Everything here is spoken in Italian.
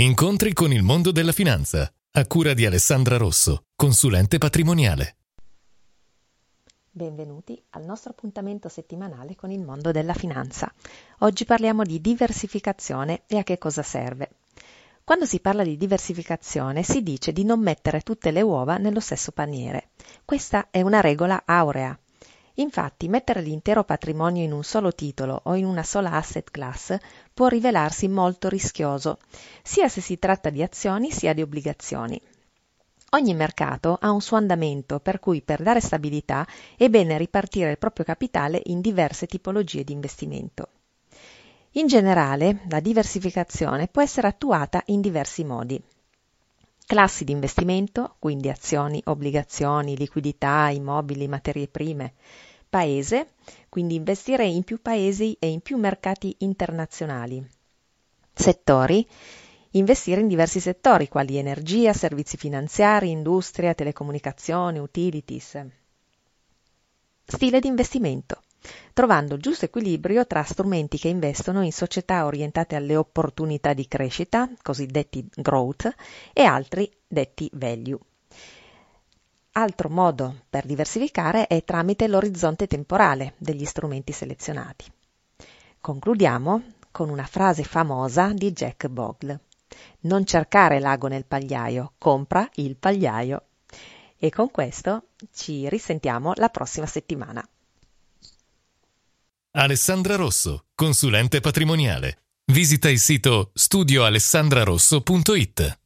Incontri con il mondo della finanza, a cura di Alessandra Rosso, consulente patrimoniale. Benvenuti al nostro appuntamento settimanale con il mondo della finanza. Oggi parliamo di diversificazione e a che cosa serve. Quando si parla di diversificazione si dice di non mettere tutte le uova nello stesso paniere. Questa è una regola aurea. Infatti mettere l'intero patrimonio in un solo titolo o in una sola asset class può rivelarsi molto rischioso, sia se si tratta di azioni sia di obbligazioni. Ogni mercato ha un suo andamento, per cui per dare stabilità è bene ripartire il proprio capitale in diverse tipologie di investimento. In generale, la diversificazione può essere attuata in diversi modi. Classi di investimento, quindi azioni, obbligazioni, liquidità, immobili, materie prime, paese, quindi investire in più paesi e in più mercati internazionali. Settori, investire in diversi settori quali energia, servizi finanziari, industria, telecomunicazioni, utilities. Stile di investimento trovando il giusto equilibrio tra strumenti che investono in società orientate alle opportunità di crescita, cosiddetti growth, e altri detti value. Altro modo per diversificare è tramite l'orizzonte temporale degli strumenti selezionati. Concludiamo con una frase famosa di Jack Bogle. Non cercare l'ago nel pagliaio, compra il pagliaio. E con questo ci risentiamo la prossima settimana. Alessandra Rosso, consulente patrimoniale. Visita il sito studioalessandrarosso.it.